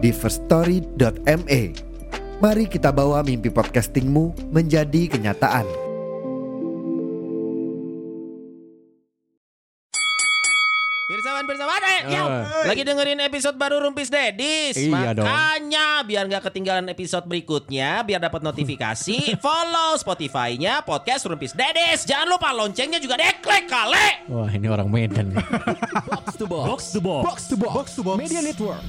di firststory.me. Mari kita bawa mimpi podcastingmu menjadi kenyataan. Pirsawan pirsawan eh, ya. Eh. Lagi dengerin episode baru Rumpis Dedis Iya dong. Makanya biar nggak ketinggalan episode berikutnya Biar dapat notifikasi Follow Spotify-nya Podcast Rumpis Dedis Jangan lupa loncengnya juga deklek kale Wah ini orang Medan nih. Box to box. Box to box. Box to box. Box to box. Media Network.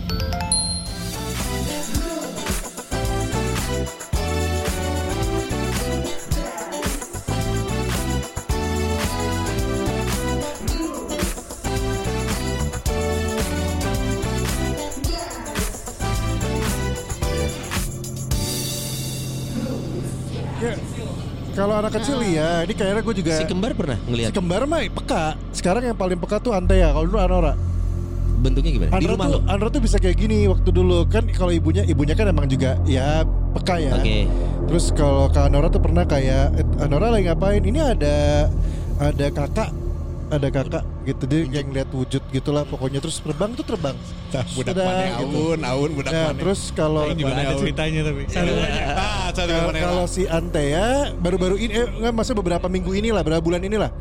Ya, kalau anak kecil ya, ini kayaknya gue juga Si kembar pernah si ngeliat kembar mah peka. Sekarang yang paling peka tuh Ante ya. Kalau dulu Anora. bentuknya gimana? Di Anora rumah tuh, lo? Anora tuh bisa kayak gini waktu dulu kan kalau ibunya ibunya kan emang juga ya peka ya. Oke Terus kalau Kak Anora tuh pernah kayak eh, Anora lagi ngapain? Ini ada ada kakak ada kakak gitu dia yang lihat wujud gitulah pokoknya. Terus terbang tuh terbang. budak Sudah, mana? gitu. aun aun budak Ya, mana? terus kalau Gimana ada ceritanya tapi. ah cari Kalau- mana kalau si Ante ya baru-baru ini eh nggak masa beberapa minggu inilah beberapa bulan inilah.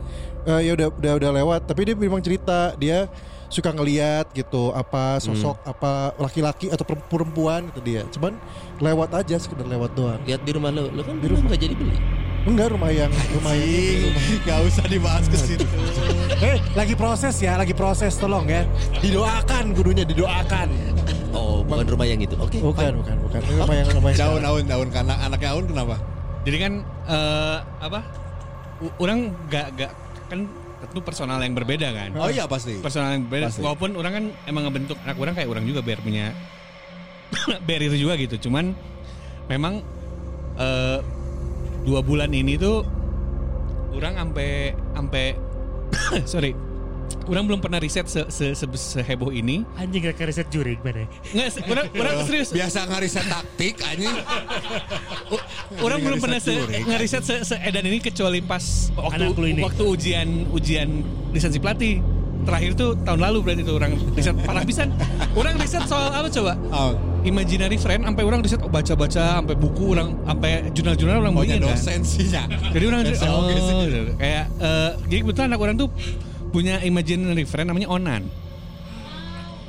Eh, ya udah udah udah lewat. Tapi dia memang cerita dia suka ngeliat gitu apa sosok apa laki-laki atau perem- perempuan gitu dia. Cuman lewat aja sekedar lewat doang. Lihat di rumah lo. Lo kan Di belum rumah. nggak jadi beli enggak rumah yang rumah yang ini. Gak usah dibahas ke situ Eh, lagi proses ya, lagi proses tolong ya. Didoakan gurunya didoakan. Oh bukan rumah yang itu Oke bukan bukan bukan Ini rumah yang rumah yang daun daun daun karena anaknya aun kenapa Jadi kan eh, apa? u- Orang gak gak kan tentu personal yang berbeda kan. oh iya pasti Personal yang berbeda. Pasti. Walaupun orang kan emang ngebentuk anak orang kayak orang juga biar punya biar itu juga gitu. Cuman memang eh, dua bulan ini tuh orang sampai sampai sorry. Orang belum pernah riset se, se, se, seheboh ini. Anjing gak riset juri gimana? nggak se- orang orang serius. Biasa ngariset taktik anjing. Orang belum pernah se, Ngeriset ngeriset se, seedan ini kecuali pas waktu ini. waktu ujian ujian lisensi pelatih. Terakhir tuh tahun lalu berarti tuh orang riset. Parah pisan. Orang riset soal apa coba? Oh, imaginary friend sampai orang riset oh, baca-baca sampai buku orang sampai jurnal-jurnal orang bikin kan? dosen sih ya. Jadi orang oh, kayak eh, jadi kebetulan anak orang tuh punya imaginary friend namanya Onan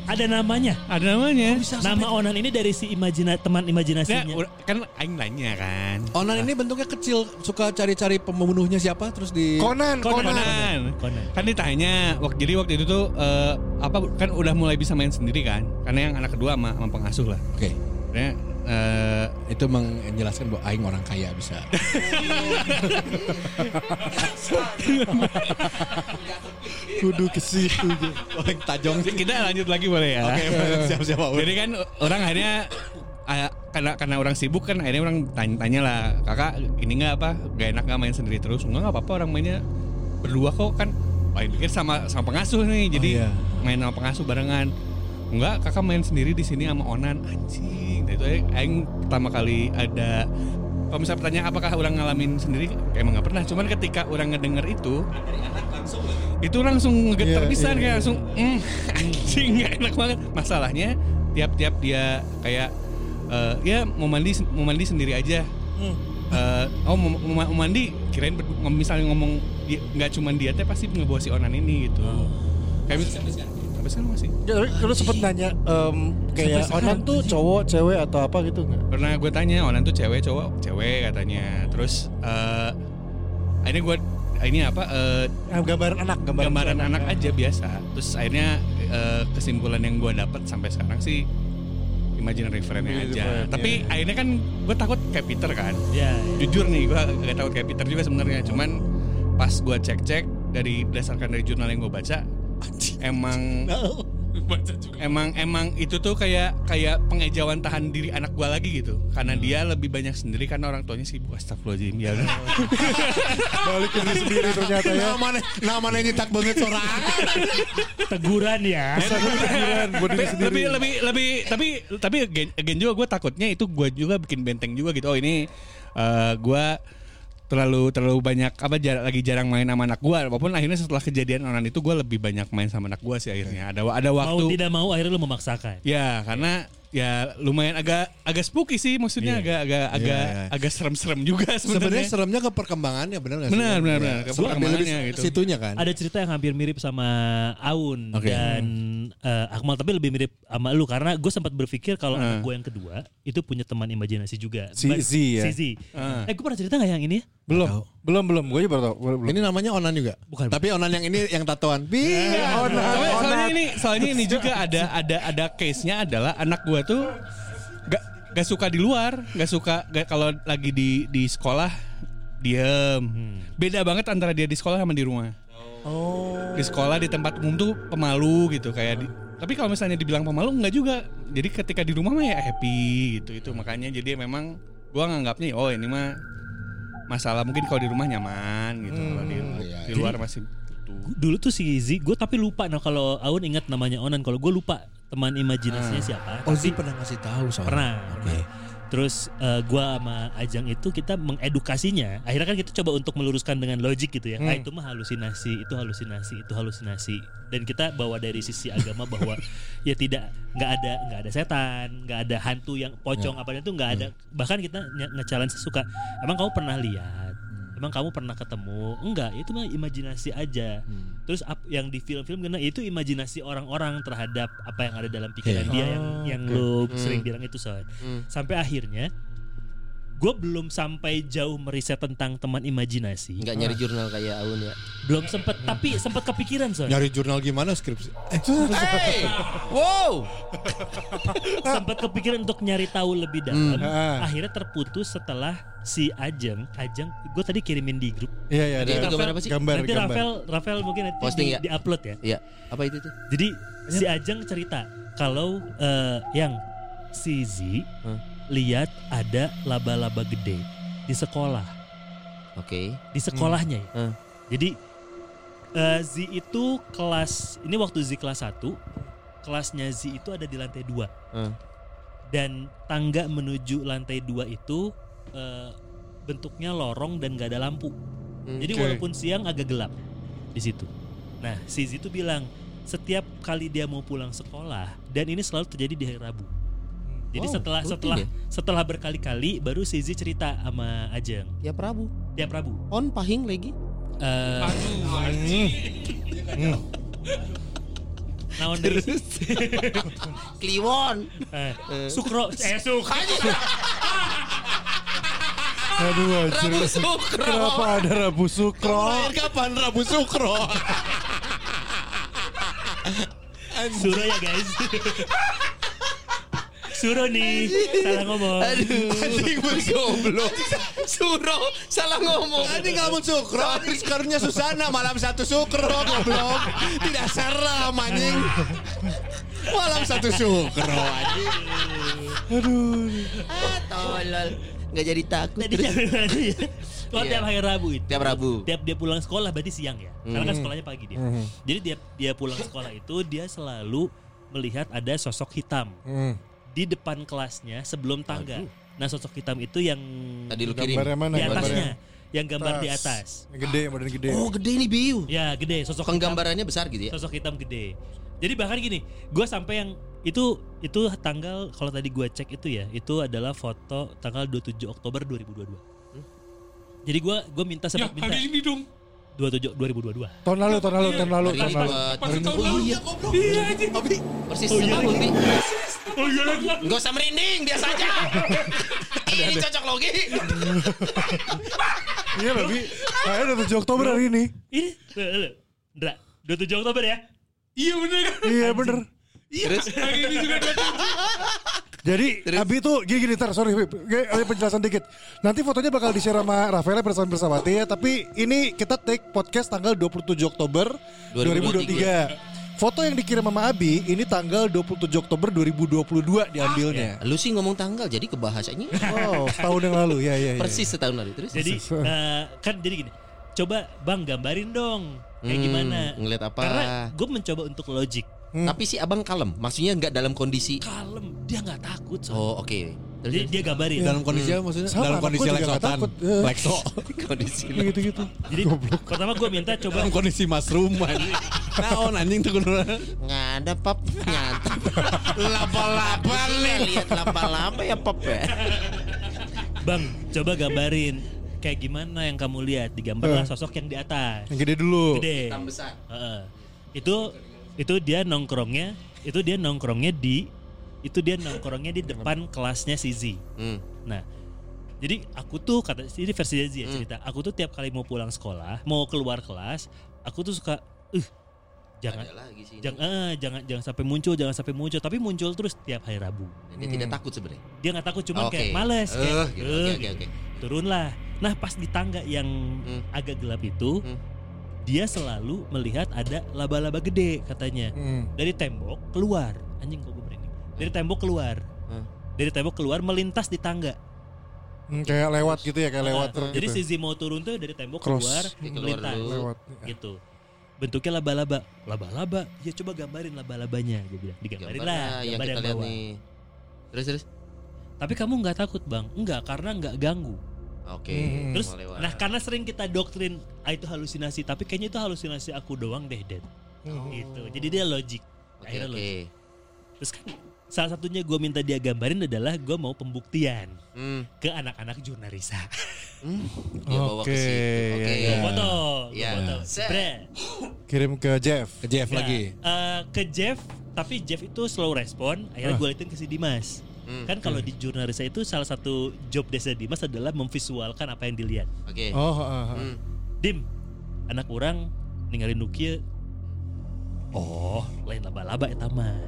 Ada namanya. ada namanya Nama Onan ini dari si imajina teman imajinasinya. ur- kan aing nanya kan Onan ini bentuknya kecil suka cari-cari pembunuhnya siapa terus di Konan Konan, Conan. Conan. Kan ditanya, waktu jadi waktu itu tuh eh, apa kan udah mulai bisa main sendiri kan? Karena yang anak kedua sama, sama pengasuh lah. oke Karena eh, itu menjelaskan bahwa aing orang kaya bisa. Kudu ke situ oh, yang tajong. Sih kita lanjut lagi boleh ya. oke siap siap Aun. Jadi kan orang akhirnya ah, karena karena orang sibuk kan akhirnya orang tanya-tanya lah kakak ini nggak apa? Gak enak nggak main sendiri terus? Nggak nggak apa-apa orang mainnya berdua kok kan. Paling pikir sama sama pengasuh nih jadi iya. main sama pengasuh barengan enggak kakak main sendiri di sini sama onan. Anjing. Nah, itu aing pertama kali ada kalau misalnya pertanyaan apakah orang ngalamin sendiri? Emang nggak pernah. Cuman ketika orang ngedenger itu itu langsung ngegeter Iya, pisan iya, kayak langsung mm, anjing nggak enak banget. Masalahnya tiap-tiap dia kayak eh, ya mau mandi mau mandi sendiri aja. Eh, oh mau, mau- mau mandi kirain misalnya ngomong nggak cuman dia teh pasti ngebawa si onan ini gitu. Kayak mis- sampai sekarang masih. Ya, lu sempet nanya em, kayak Onan tuh cowok cewek atau apa gitu nggak? Pernah gue tanya onan tuh cewek cowok cewek katanya. Terus eh akhirnya gue ini apa eh, Ah, gambaran anak gambaran, gambaran anak aja biasa. Terus akhirnya eh, kesimpulan yang gue dapat sampai sekarang sih imaginary friend-nya aja. Friend, tapi akhirnya kan gue takut kayak Peter kan. Ya. jujur nih gue gak takut kayak Peter juga sebenarnya. Cuman pas gue cek-cek dari berdasarkan dari jurnal yang gue baca emang emang emang itu tuh kayak kayak pengejauhan tahan diri anak gua lagi gitu karena dia lebih banyak sendiri karena orang tuanya sibuk astagfirullahaladzim ya udah. Balik ke diri sendiri ternyata ya. Namanya namanya nyetak banget sorangan. Teguran ya. Pikiran buat diri Tapi- sendiri. lebih lebih lebih tapi tapi again, again juga gue takutnya itu gue juga bikin benteng juga gitu oh ini eh gue terlalu terlalu banyak apa jar- lagi jarang main sama anak gue walaupun akhirnya setelah kejadian onan itu gue lebih banyak main sama anak gue sih akhirnya ada ada Mau waktu tidak mau akhirnya lu memaksakan. ya karena ya lumayan agak agak spooky sih maksudnya agak agak agak iya. agak serem-serem juga Sebenarnya sebenarnya seremnya ke perkembangannya benar nggak sih? Benar, benar, benar. Ke Ke perkembangannya gitu. Situnya kan. Ada cerita yang hampir mirip sama Aun Oke. dan eh, Akmal tapi lebih mirip sama lu karena gue sempat berpikir kalau Hmm. anak gue yang kedua itu punya teman imajinasi juga. Si Z ya? Si Z. Hmm. Eh gue pernah cerita gak yang ini? Belum, belum, belum. Gue juga baru tau. Belum. Ini namanya onan juga. Bukan. Tapi onan yang ini yang tatoan. Bi. Onan, Soalnya, soalnya onan. ini soalnya ini juga ada ada ada case-nya adalah anak gua tuh gak gak suka di luar, gak suka gak, kalau lagi di di sekolah diem. Beda banget antara dia di sekolah sama di rumah. Oh. Di sekolah di tempat umum tuh pemalu gitu kayak di, tapi kalau misalnya dibilang pemalu enggak juga. Jadi ketika di rumah mah ya happy gitu itu makanya jadi memang gua nganggapnya oh ini mah masalah mungkin kalau di rumah nyaman gitu kalau di, di luar masih butuh. Dulu tuh si Z, gue tapi lupa. Nah kalau Aun ingat namanya Onan, kalau gue lupa teman imajinasinya siapa. Oh, Zi pernah ngasih tahu soalnya. Pernah. Oke. pernah. Terus eh, gua sama Ajang itu kita mengedukasinya. Akhirnya kan kita coba untuk meluruskan dengan logik gitu ya. Ah itu mah halusinasi, itu halusinasi, itu halusinasi. Dan kita bawa dari sisi agama bahwa ya tidak nggak ada nggak ada setan, nggak ada hantu yang pocong apa itu nggak ada. Bahkan kita nge-challenge suka. Emang kamu pernah lihat? Emang kamu pernah ketemu? Enggak, itu mah imajinasi aja. Terus ap- yang di film-film kena itu imajinasi orang-orang terhadap apa yang ada dalam pikiran Iya. dia yang yang lu sering bilang itu Son. Sampai akhirnya gue belum sampai jauh meriset tentang teman imajinasi. Enggak nyari jurnal kayak Aun ya. Belum sempet tapi sempat kepikiran Son. Nyari jurnal gimana skripsi? Eh, Hey, wow. sempat kepikiran untuk nyari tahu lebih dalam. Ah. Akhirnya terputus setelah si Ajeng, Ajeng, gue tadi kirimin di grup. Iya, iya. Jadi gambar apa sih? Gambar, nanti gambar. Rafael, Rafael mungkin nanti Posting di, ya? upload ya. Iya, apa itu tuh? Jadi si Ajeng cerita kalau eh, yang si Z lihat ada laba-laba gede di sekolah, Oke. di sekolahnya ya. Hmm. Jadi eh, Z itu kelas ini waktu Z kelas 1, kelasnya Z itu ada di lantai 2. Hmm. Dan tangga menuju lantai 2 itu eh, bentuknya lorong dan gak ada lampu. Jadi Oke. walaupun siang agak gelap di situ. Nah, si Z itu bilang setiap kali dia mau pulang sekolah dan ini selalu terjadi di hari Rabu. Jadi Oh, setelah rutin setelah ya? setelah berkali-kali baru si Z cerita sama Ajeng Ya Prabu. tiap Rabu. On pahing lagi. Eh, naon deui sih? Kliwon. Eh, Sukro eh Sukro. Aduh, anjir. Rabu Sukro. Kenapa ada Rabu Sukro? Lahir kapan Rabu Sukro? Suro ya guys. Suro nih, salah ngomong. Aduh. Anjing bergoblok. Suro salah ngomong. Tadi kamu Sukro, skornya Susana malam satu Sukro goblok. Tidak seram anjing. Malam satu Sukro anjing. Ah, tolol. Enggak jadi takut. Tadi terus. jam berapa ya? Oh, Iya. tiap hari Rabu itu. Tiap Rabu. Tiap dia pulang sekolah berarti siang ya. Karena kan sekolahnya pagi dia. Jadi dia dia pulang sekolah itu dia selalu melihat ada sosok hitam Hmm. Di depan kelasnya sebelum tangga. Nah, sosok hitam itu yang Tadi lu kirim. Gambarnya mana? di Gambarnya? atasnya, yang gambar di Tas. atas. Yang gede, yang badan gede. Oh, gede nih Biu. Ya, gede sosok hitam. Penggambarannya besar gitu ya. sosok hitam gede. Jadi bahkan gini, gue sampai yang itu itu tanggal kalau tadi gue cek itu ya, itu adalah foto tanggal 27 Oktober 2022. Jadi gue gue minta Ya, sempat minta hari ini dong. 27 2022. Tahun lalu, tahun lalu, tahun lalu, tahun ini lalu. buat Oh iya. Iya anjing. Persis Oh, iya sama. Oh iya lagi. Enggak usah merinding, biasa aja. Ini cocok logi. Iya lebih. Kayaknya udah 7 Oktober hari ini. Ini Ndra, 27 Oktober ya. Iya bener. Iya bener. Terus Hari ini juga. Jadi Abi tuh gini gini tar sorry. Gue ada penjelasan dikit. Nanti fotonya bakal di share sama Rafael bersama bersawati ya. Tapi ini kita take podcast tanggal 27 Oktober 2023. Foto yang dikirim sama Abi ini tanggal 27 Oktober 2022 diambilnya. Lu sih ngomong tanggal jadi kebahasanya Oh, setahun yang lalu ya ya. ya. persis setahun lalu terus. Jadi eh, kan jadi gini. Coba Bang gambarin dong kayak Hmm, gimana. ngeliat apa? Karena gue mencoba untuk logik. Tapi si abang kalem, maksudnya nggak dalam kondisi. Kalem, dia nggak takut. Son. Oh oke. Terus Dia, dia gambarin. Dalam kondisi apa maksudnya? Sama, Dalam kondisi leksotan. takut. Eh. Lekso. kondisi. gitu-gitu. Jadi pertama gue minta coba Dalam kondisi mushroom anjing. Naon anjing tuh kudu. Nggak ada pap nyata. Laba-laba nih. Lihat laba-laba ya pap ya. Bang, coba gambarin kayak gimana yang kamu lihat Eh. digambarlah sosok yang di atas. Yang gede dulu. Gede. Hitam besar. Heeh. Itu itu dia nongkrongnya, itu dia nongkrongnya di itu dia nongkrongnya di depan kelasnya si Z. Hmm. Nah, jadi aku tuh kata ini versi Z ya Hmm. cerita. Aku tuh tiap kali mau pulang sekolah, mau keluar kelas, aku tuh suka, uh, jangan, lagi sih. jangan, eh, jangan, jangan sampai muncul, jangan sampai muncul. Tapi muncul terus tiap hari Rabu. Dan dia tidak takut sebenarnya. Dia nggak takut, cuman Oke. kayak males, kayak, Eh, gitu. "Eh," Oke oke gitu. oke. turunlah. Nah, pas di tangga yang Hmm. agak gelap itu, Hmm. dia selalu melihat ada laba-laba gede katanya Hmm. dari tembok keluar. Anjing kok. Dari tembok keluar. Hmm. Dari tembok keluar melintas di tangga. Hmm, kayak lewat gitu ya, kayak lewat Nah, terus Jadi gitu. si Z mau turun tuh dari tembok Cross. keluar, melintas. lewat. Gitu. Bentuknya laba-laba. Laba-laba. Ya coba gambarin laba-labanya. Dia bilang. Digambarin Gambar lah. yang Gambar kita yang lihat bawah. nih. Terus terus. Tapi kamu nggak takut bang? Enggak, karena nggak ganggu. Oke. Hmm. Terus, nah karena sering kita doktrin ah itu halusinasi, tapi kayaknya itu halusinasi aku doang deh, Dad. Gitu. Jadi dia logik. Oke Akhirnya oke. logik. Terus kan salah satunya gue minta dia gambarin adalah gue mau pembuktian Hmm. ke anak-anak jurnalisa. Hmm. Dia bawa ke Oke, situ. Oke. ya, Gue ya. foto, Ya. foto. Bre. Kirim ke Jeff. Ke Jeff Nah, lagi. eh, ke Jeff, tapi Jeff itu slow respon. Akhirnya gue liatin ke si Dimas. Hmm. Kan kalau di jurnalisa itu salah satu job desa Dimas adalah memvisualkan apa yang dilihat. Oke. Oh, ah, ah. Hmm. Dim, anak orang ninggalin Nukia. Oh, lain laba-laba eta mah.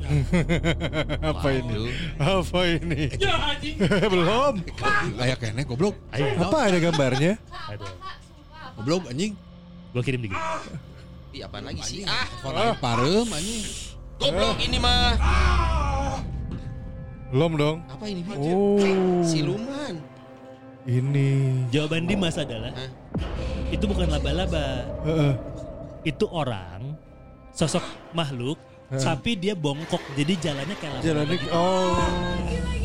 apa ini? Apa ini? Belum. Kayak kene goblok. Ayo, Apa ada gambarnya? Goblok anjing. Gue kirim dikit. Ih, apaan lagi sih? Ah, Orang parem anjing. goblok ini mah. Belum dong. Apa ini? Oh, Siluman. ini. Jawaban Dimas adalah Hah? itu bukan laba-laba, Heeh. itu orang sosok makhluk, tapi dia bongkok, jadi jalannya kayak laba-laba. Jalannya gitu. oh.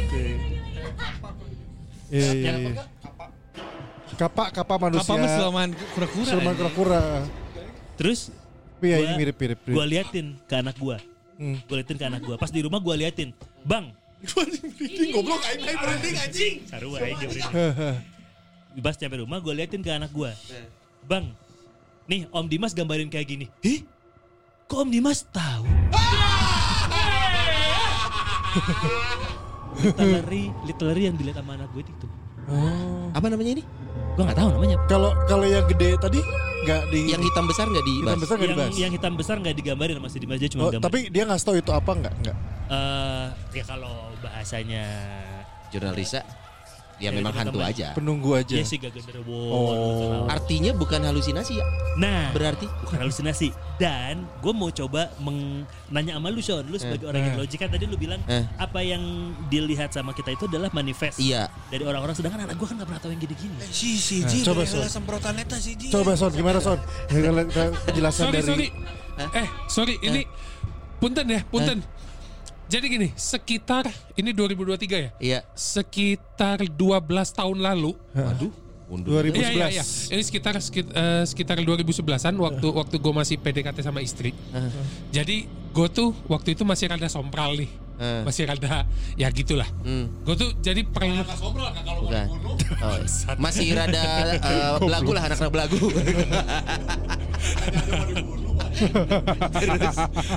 Oke. Iya iya iya. Kapak kapak manusia. Apa mah Sulaiman kura-kura? Anjing. kura-kura. Terus Iya ini gua- mirip-mirip. Gue liatin ke anak gue, Hmm. gue liatin ke anak gue. Pas di rumah gue liatin, bang, Goblok aing aing merinding anjing. saru aja beri. Pas sampai rumah gue liatin ke anak gue, bang, nih Om Dimas gambarin kayak gini. Hih? Kok Om Dimas tahu? Literary, literary yang dilihat sama anak gue itu. Oh. Apa namanya ini? Gue nggak tahu namanya. Kalau kalau yang gede tadi nggak di Yang hitam besar nggak di hitam besar nggak yang, dibahas. yang hitam besar nggak digambarin sama si Dimas dia cuma Oh, gambar. tapi dia nggak tahu itu apa nggak nggak. Eh, ya kalau bahasanya Jurnalisa. Ya, Ya, memang hantu aja. Penunggu aja. ya si Gagenderwo. Oh. Artinya bukan halusinasi ya? Nah, Berarti bukan halusinasi. Dan gue mau coba meng- nanya sama lu Sean, lu sebagai orang yang logik kan tadi lu bilang Eh. apa yang dilihat sama kita itu adalah manifest iya. dari orang-orang sedangkan anak gue kan gak pernah tahu yang gini-gini. Si si Nah, Ji coba, coba Son. semprotan eta si Ji. Coba Son, gimana Son? Penjelasan Sorry, dari sorry. Eh, sorry, ini punten ya, punten. Jadi gini, sekitar ini 2023 ya. Iya. Sekitar 12 tahun lalu. Waduh. Mundur. 2011. Iya, iya, iya. Ini sekitar sekit- eh, sekitar 2011-an waktu waktu gue masih PDKT sama istri. Jadi gue tuh waktu itu masih rada sompral nih. Eh. Masih rada ya gitulah. Hmm, Gue tuh jadi pernah bukan. Oh, masih rada eh, belagu lah anak-anak belagu.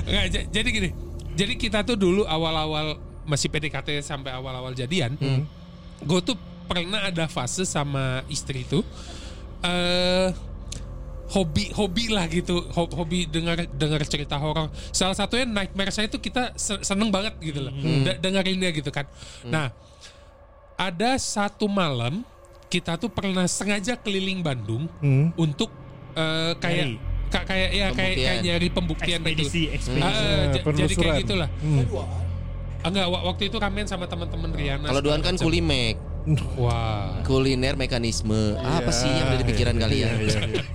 Nggak, jadi gini. Jadi kita tuh dulu awal-awal masih PDKT sampai awal-awal jadian. Gue tuh pernah ada fase sama istri itu eh hobi hobi lah gitu Ho- hobi dengar dengar cerita horor salah satunya nightmare saya tuh kita se- seneng banget gitu loh De- dengerinnya gitu kan nah ada satu malam kita tuh pernah sengaja keliling Bandung Hmm. untuk eh, kayak Nyari. Ka- kayak ya kayak Pembuktian. kayak nyari pembuktian gitu. ekspedisi ekspedisi Ah, ah, j- jadi kayak gitulah. Hmm. Enggak, wa- waktu itu ramen sama teman-teman Riana. Kalau Duan kan kulimek, Wah. kuliner mekanisme. Apa sih yang ada di pikiran kalian?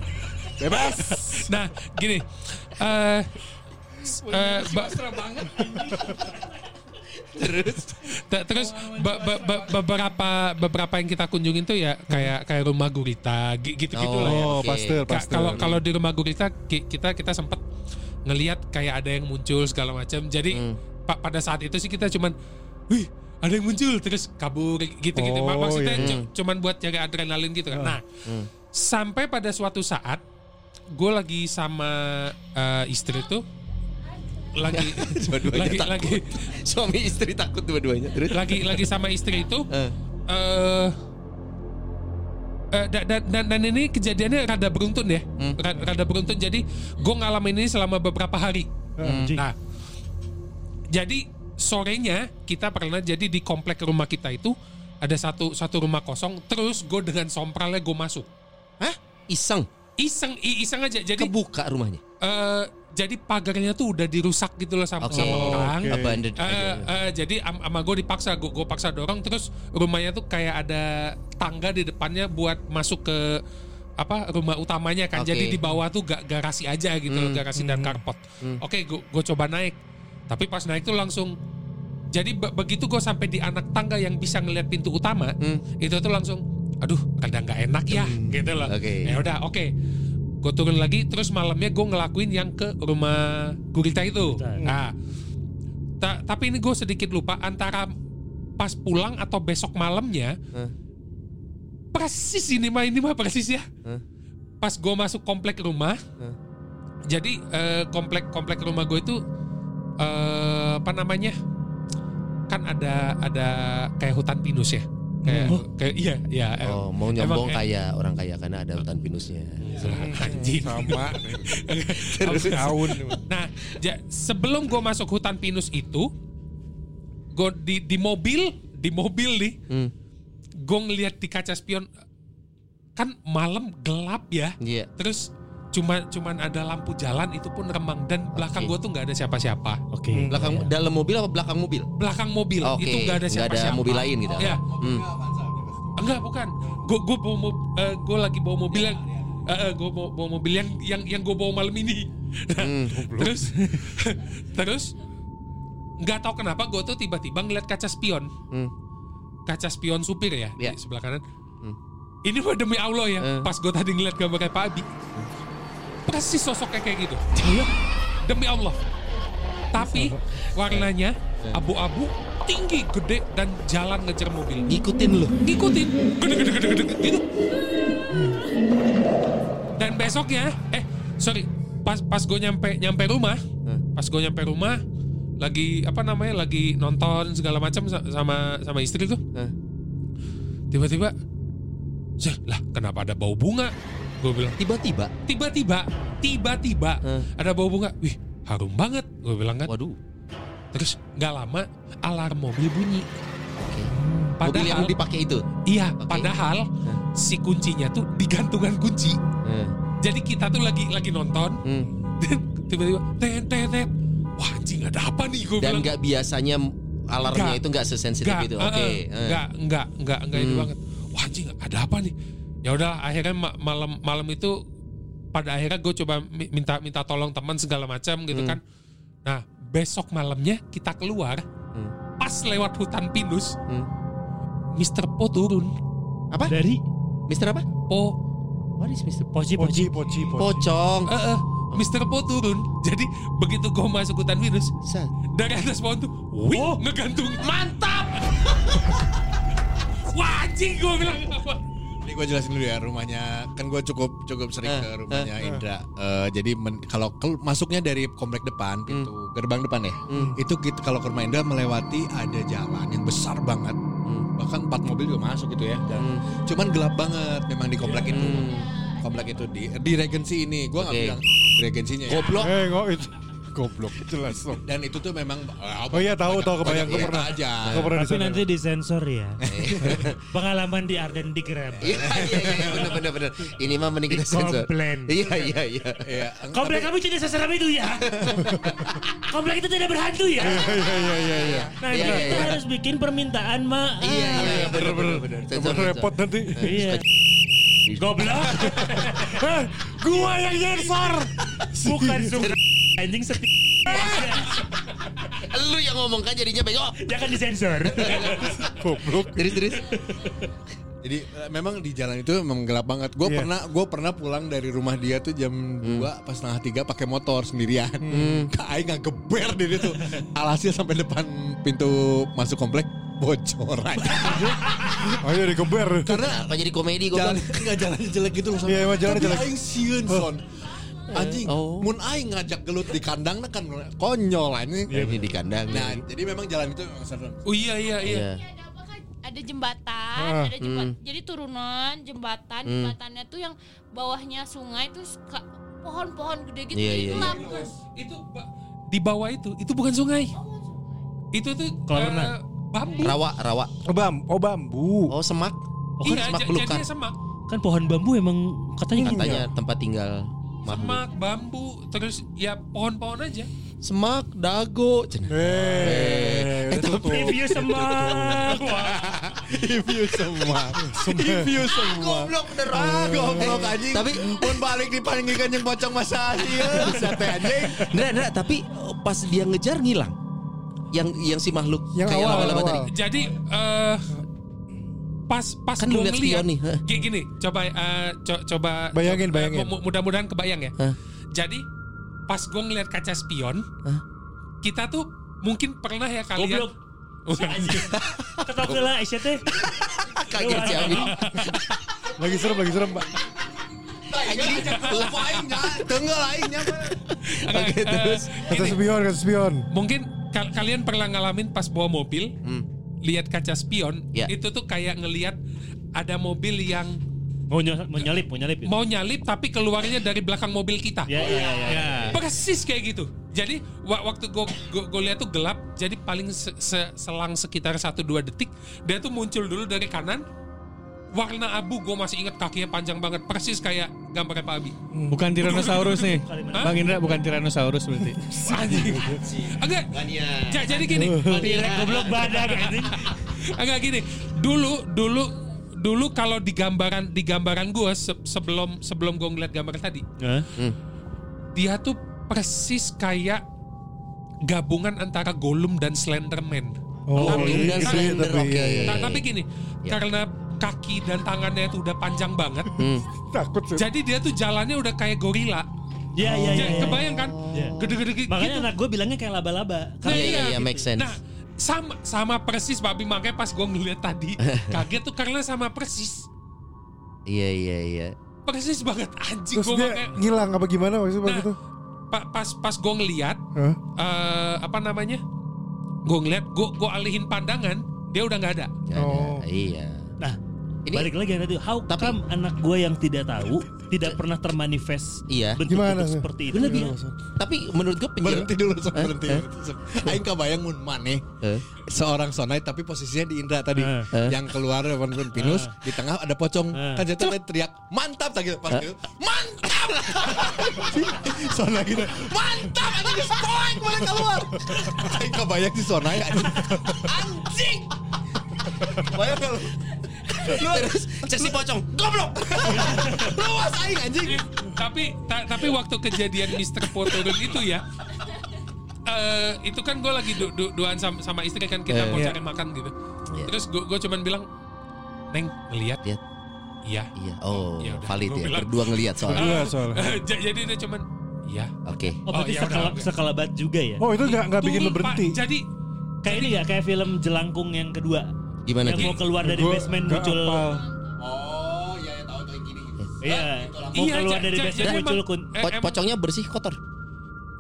Bebas. Nah, gini. Eh eh, ba- Terus Te- terus be- be- be- beberapa beberapa yang kita kunjungin tuh ya kayak kayak rumah gurita gitu gitu lah ya. Oh, pastel, Ka- pastel. Kalau kalau di rumah gurita ki- kita kita sempet ngelihat kayak ada yang muncul segala macam. Jadi Hmm. pa- pada saat itu sih kita cuman, wih ada yang muncul terus kabur gitu gitu. Oh, Maksudnya iya. cu- cuman buat jaga adrenalin gitu kan. Nah sampai pada suatu saat gue lagi sama eh, istri tuh lagi Dua-duanya lagi takut. lagi suami istri takut dua-duanya. Terus lagi lagi sama istri itu Eh. eh eh, da- da- dan, dan ini kejadiannya rada beruntun ya, Hmm. Ra- rada beruntun. Jadi gue ngalamin ini selama beberapa hari. Anjing. Nah, jadi sorenya kita pernah jadi di komplek rumah kita itu ada satu satu rumah kosong. Terus gue dengan sompralnya gue masuk. Hah? Iseng Iseng, iseng aja. Jadi kebuka rumahnya. eh, jadi pagarnya tuh udah dirusak gitu loh sama, Oke. sama orang. Abandoned Eh, aja. eh, jadi am- ama gue dipaksa, gue gue paksa dorong terus rumahnya tuh kayak ada tangga di depannya buat masuk ke apa rumah utamanya kan. Oke. Jadi di bawah tuh ga, garasi aja gitu loh, Hmm. garasi dan karpot. Oke, gue gue coba naik. Tapi pas naik tuh langsung jadi be- begitu gue sampai di anak tangga yang bisa ngeliat pintu utama, Hmm. itu tuh langsung aduh kadang nggak enak ya gitu loh. Oke. Ya udah, oke. Gue turun lagi terus malamnya gue ngelakuin yang ke rumah gurita itu. Gurita. Nah, ta- tapi ini gue sedikit lupa antara pas pulang atau besok malamnya. Hah? Persis ini mah ini mah persis ya. Hah? Pas gue masuk komplek rumah, Hah? jadi eh, komplek komplek rumah gue itu eh, apa namanya? Kan ada ada kayak hutan pinus ya. Kayak, kayak iya iya. eh, Oh, mau emang nyombong kayak- kaya orang kaya karena ada hutan pinusnya. Anjing. Sama. Terus. Tahun. Nah, ja- sebelum gue masuk hutan pinus itu, gue di di mobil, di mobil nih, Hmm. gue ngeliat di kaca spion, kan malam gelap ya, Iya. terus cuma cuman ada lampu jalan itu pun remang dan belakang Oke. gue tuh nggak ada siapa-siapa. Oke. Belakang dalam mobil apa belakang mobil? Belakang mobil Oke, itu nggak ada nggak ada siapa-siapa. mobil lain gitu. Ya, Hmm. enggak bukan. Gue gue bawa mob, gue lagi bawa mobil yang gue bawa, bawa mobil yang yang yang gue bawa malam ini. Nah, Hmm. terus terus nggak tahu kenapa gue tuh tiba-tiba ngeliat kaca spion, Hmm. kaca spion supir ya Ya. di sebelah kanan. Hmm. Ini mah demi Allah ya, Eh. pas gue tadi ngeliat gambarnya Pak Abi, persis sosoknya kayak gitu. Demi Allah. Tapi warnanya abu-abu, tinggi, gede dan jalan ngejar mobil. Ngikutin lu. Ngikutin, gede gede gede gede gitu. Dan besoknya, eh sorry, pas pas gue nyampe nyampe rumah, pas gue nyampe rumah, lagi apa namanya, lagi nonton segala macam sa- sama sama istri tuh, tiba-tiba, "Zah, lah kenapa ada bau bunga? Gue bilang, Tiba-tiba. tiba-tiba, tiba-tiba Hah? ada bau bunga. Wih, harum banget. Gue bilang kan. Waduh. Terus nggak lama alarm mobil bunyi. Oke. Mobil Padahal, yang dipakai itu. iya, Oke. padahal si kuncinya tuh di gantungan kunci. Hmm. Jadi kita tuh lagi lagi nonton Hmm. dan tiba-tiba tet tet tet. Wah anjing ada apa nih gue Dan bilang. nggak biasanya alarmnya Nggak. itu nggak sesensitif Nggak, itu. Oke. eh, eh. nggak nggak nggak nggak itu Hmm. banget. Wah anjing ada apa nih? Ya udah akhirnya ma- malam malam itu pada akhirnya gue coba mi- minta minta tolong teman segala macam gitu Hmm. kan. Nah besok malamnya kita keluar Hmm. pas lewat hutan pinus, Hmm. Mister Po turun. Apa? Dari Mister apa? Po, What is Mister Poci, Poci. poci, poci. Pocong. eh eh, Mister Po turun. Jadi begitu gue masuk hutan pinus Set. dari atas pohon tuh, wih ngegantung. Mantap. Wah anjing gue bilang apa? Eh, Ini gue jelasin dulu ya rumahnya kan gue cukup cukup sering Eh, ke rumahnya Indra. Eh, jadi men- kalau masuknya dari komplek depan pintu gerbang depan ya, Hmm. itu kita kalau ke rumah Indra melewati ada jalan yang besar banget. Hmm. Bahkan empat mobil juga masuk gitu ya. Dan Hmm. cuman gelap banget memang di komplek itu. Hmm. Komplek itu di di regensi ini. Gue nggak Oke. bilang regensinya ya. Goblok. Eh, kok itu. Goblok jelas dong. Dan itu tuh memang eh, Oh iya, tahu, tahu, kebayang. Gua pernah. aja. Pernah Tapi nanti disensor ya. Pengalaman di Arden di Grab. Iya iya iya benar benar benar. Ini mah mending kita sensor. Komplain. Iya iya iya. Iya. Komplek kami tidak seseram itu ya. Komplek itu tidak berhantu ya. Iya iya iya iya. Nah Iya, kita iya, iya. harus bikin permintaan maaf. Iya iya benar benar benar. Repot nanti. Iya. Goblok. Eh, gua yang sensor. Bukan suka anjing seti. Lu yang ngomong kan jadinya bego. Jangan disensor. Goblok. Terus terus. Jadi eh, memang di jalan itu memang gelap banget. Gue Iya. pernah gue pernah pulang dari rumah dia tuh jam 2 pas setengah tiga pakai motor sendirian. Kak Aing nggak geber di situ. Alhasil sampai depan pintu masuk komplek bocor aja. Ayo dikeber. Karena Apa jadi komedi gue jalan nggak jalannya jelek gitu loh. Iya, emang jalannya Tapi jelek. Aing sieun son. Anjing, Oh. mun aing ngajak gelut di kandang kan konyol anjing. Ini di kandang. Nah, jadi memang jalan itu memang serem. Oh iya iya iya. Iya. ada kan ada jembatan, Ah, ada jembatan. Jadi turunan jembatan, jembatannya tuh yang bawahnya sungai suka- pohon-pohon gede gitu. Iya, iya, iya. gelap. Itu di bawah itu itu bukan sungai. Itu tuh Kolam eh, renang. bambu. Rawa rawa. Oh, bam, oh bambu. Oh semak. Oh, iya, semak semak. Kan pohon bambu emang katanya. Katanya tempat tinggal. Semak, bambu, terus ya pohon-pohon aja. Semak, dago. Cenah. Eh, itu tuh. Review semak. Review semua. Review semua. Goblok bener. Ah, goblok Eh, anjing. Tapi pun balik dipanggilkan yang pocong masa ieu sate anjing. Nggak, nggak, tapi oh, pas dia ngejar ngilang. Yang yang si makhluk Yang kayak awal, laba-laba awal. tadi. Jadi eh pas pas Kan lihat ngeliat spion nih? Gini, gini, coba eh, co- coba Bayangin, coba, bayangin. mu- mudah-mudahan kebayang ya. Hah? Jadi pas gue ngeliat kaca spion, Hah? kita tuh mungkin pernah ya kalian Goblok. Ketawa lah Aisyah teh. Kaget si Abi. Lagi serem, lagi serem, Pak. Tenggal aing nya. Oke, terus Kata spion, kata spion. mungkin kal- kalian pernah ngalamin pas bawa mobil, lihat kaca spion, Ya. itu tuh kayak ngelihat ada mobil yang Mau nyelip, mau nyalip, mau nyalip. mau nyalip tapi keluarnya dari belakang mobil kita. Ya, ya, ya, ya. Persis kayak gitu. Jadi wa- waktu gue lihat tuh gelap, jadi paling se- se- selang sekitar 1-2 detik dia tuh muncul dulu dari kanan. Warna abu gue masih ingat kakinya panjang banget, persis kayak gambarnya Pak Abi. Bukan Tyrannosaurus nih. Hah? Bang Indra bukan Tyrannosaurus berarti. Anjing. Enggak. Ja- jadi gini. Goblok anjing. Enggak gini. Dulu dulu dulu kalau di gambaran di gambaran gue sebelum sebelum gue ngeliat gambar tadi, Hah? dia tuh persis kayak gabungan antara Gollum dan Slenderman. Oh, Goblok dan iya, Slender, tapi oke. iya, iya. Nah, tapi gini, Ya. karena kaki dan tangannya itu udah panjang banget, Hmm. Takut sih. jadi dia tuh jalannya udah kayak gorila. Ya, ya, ya. Jadi, ya. kebayang kan? Ya. Gede-gede gitu. Makanya anak gue bilangnya kayak laba-laba. Iya, iya, iya, make sense. Nah, sama sama persis Babi makanya pas gue ngeliat tadi kaget tuh karena sama persis. Iya iya iya. Persis banget anjing Terus gue dia makanya ngilang apa gimana maksudnya Nah, gitu? pa- pas pas gue ngeliat Hah? eh, apa namanya? Gue ngeliat gue gue alihin pandangan dia udah nggak ada. Nggak ada. Oh. Iya. Ini- balik lagi yang tadi. How Tapi- come anak gue yang tidak tahu tidak pernah termanifest Iya. bentuk Gimana, bentuk seperti itu? Bener dia. Tapi menurut gue penjel Berhenti dulu, Sob, Eh, berhenti. eh. Aing kebayang mun maneh Eh. seorang sonai tapi posisinya di Indra tadi Eh. Eh. yang keluar depan pinus di tengah ada pocong Eh. kan jatuh teriak mantap gitu pas gitu mantap sonai gitu mantap anjing spoink boleh keluar Aing kebayang si sonai anjing anjing bayang kalau terus si pocong. Goblok. luas aing anjing tapi ta- tapi waktu kejadian Mister Po turun itu ya eh itu kan gue lagi du du duaan sama, sama istri kan kita Eh, mau iya. cari makan gitu Iya. terus gue cuman bilang neng ngeliat Lihat. iya Iya. Oh, Ya udah, valid ya. bilang. Berdua ngelihat soalnya. Berdua soalnya. J- jadi dia cuman iya Oke. Oh, berarti Oh, ya oke. sekalabat juga ya? Oh itu nggak nggak bikin lo berhenti. Jadi Kayak ini ya, kayak film Jelangkung yang kedua. Gimana yang mau keluar dari basement muncul. oh iya ya tahu tuh yang gini Iya. Mau Iya, keluar dari basement jadi muncul kun. eh, pocongnya bersih kotor.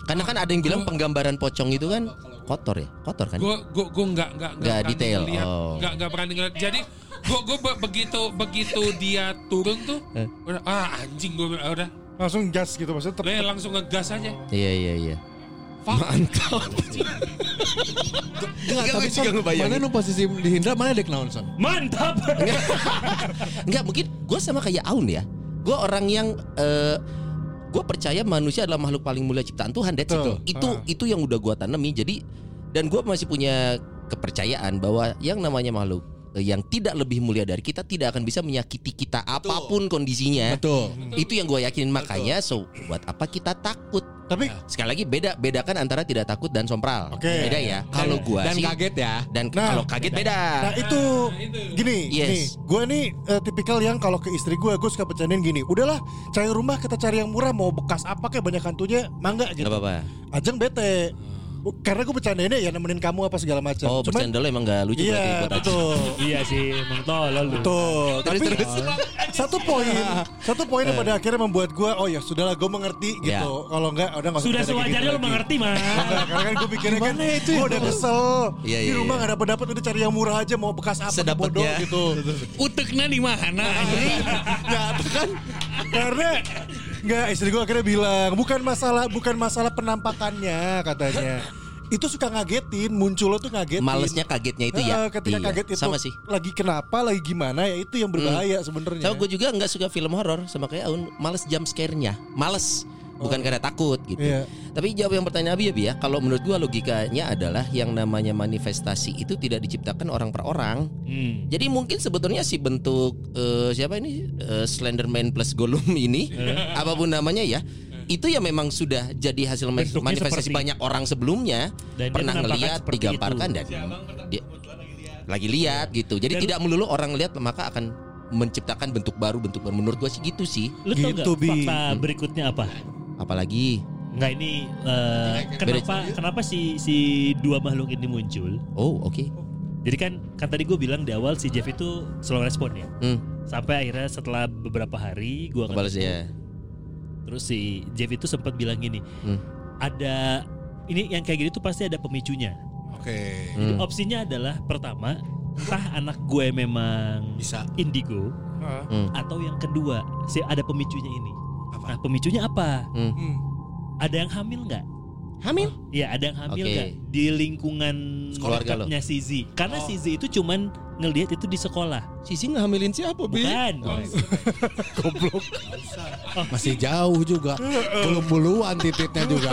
Karena kan ada yang bilang penggambaran pocong itu kan kotor ya, kotor kan? gue gue gue nggak nggak Nggak detail, ngeliat. oh. nggak nggak berani ngeliat jadi gue gue begitu begitu dia turun tuh Eh. udah ah anjing gue udah Langsung gas gitu maksudnya. Tetep, langsung ngegas aja Iya iya iya. Mantap. Enggak, tapi juga Son, ngebayangin. mana nu posisi di Hindra mana dek naon son? Mantap. Enggak mungkin gue sama kayak Aun ya. Gue orang yang eh gue percaya manusia adalah makhluk paling mulia ciptaan Tuhan. That's it. Betul. Itu itu yang udah gue tanami. Jadi dan gue masih punya kepercayaan bahwa yang namanya makhluk yang tidak lebih mulia dari kita tidak akan bisa menyakiti kita apa pun kondisinya. Betul. Itu yang gue yakinin makanya so buat apa kita takut? Tapi Sekali lagi beda bedakan antara tidak takut dan sompral. Oke. Beda ya. Kalau gue Dan sih kaget ya. dan Nah, kalau kaget beda. Nah itu gini, Yes. nih, gue nih eh, tipikal yang kalau ke istri gue, gue suka bercandain gini. Udahlah, cari rumah kita cari yang murah, mau bekas apa kayak banyak hantunya, mangga gitu. Gak apa-apa. Ajeng bete, karena gue bercandainnya ya nemenin kamu apa segala macam. Oh, bercanda lo emang gak lucu berarti iya buat Aji. betul, iya sih, emang tolol lu. betul. Tapi terus. satu poin, satu poin yang pada akhirnya membuat gue, oh ya sudahlah, gue mengerti Ya. gitu. Kalau enggak, udah nggak usah Sudah bercanda sewajarnya lu lagi. mengerti, mah. Enggak, karena kan gue pikirnya kan gue udah kesel Iya, Di iya, rumah iya. gak dapet Udah cari yang murah aja Mau bekas apa bodoh gitu Uteknya di mana anjing? Ya itu kan Karena Enggak istri gue akhirnya bilang Bukan masalah Bukan masalah penampakannya Katanya Itu suka ngagetin Muncul lo tuh ngagetin Malesnya kagetnya itu ya. Eh, Ketika Iya, kaget itu Sama sih. Lagi kenapa Lagi gimana Ya itu yang berbahaya sebenarnya Sama gue juga nggak suka film horor sama kayak Aun, males jump scare-nya. Males. Bukan karena takut gitu. Iya. Tapi jawab yang pertanyaan Abi ya, Bi, ya. Kalau menurut gua logikanya adalah yang namanya manifestasi itu tidak diciptakan orang per orang. Hmm. Jadi mungkin sebetulnya si bentuk eh, siapa ini Eh, Slenderman plus Gollum ini apa pun namanya ya itu ya memang sudah jadi hasil Bentuknya manifestasi seperti- banyak orang sebelumnya Dan pernah ngelihat digambarkan itu. dan dia lagi lihat gitu. Jadi Dan- tidak melulu orang lihat maka akan menciptakan bentuk baru bentuk baru menurut gua sih gitu sih. Lu tau Gitu, gak Bi. fakta berikutnya apa? Apalagi Enggak ini eh, kenapa kenapa si si dua makhluk ini muncul? oh oke. Jadi kan kan tadi gue bilang di awal si Jeff itu slow respon ya. Hmm, Sampai akhirnya setelah beberapa hari gue akan balas ya. Terus si Jeff itu sempat bilang gini, Hmm. ada ini yang kayak gini tuh pasti ada pemicunya. Oke. Hmm. Opsinya adalah pertama, entah anak gue memang Bisa. indigo Hmm. atau yang kedua, si ada pemicunya ini. Nah, pemicunya apa? Hmm. Ada yang hamil nggak? Hamil? Iya, ada yang hamil nggak di lingkungan Keluarga lo. dekatnya si Z? Karena si Z itu cuman ngelihat itu di sekolah. Sisi ngehamilin siapa, Bi? Bukan. Masih jauh juga. Belum buluan titiknya juga.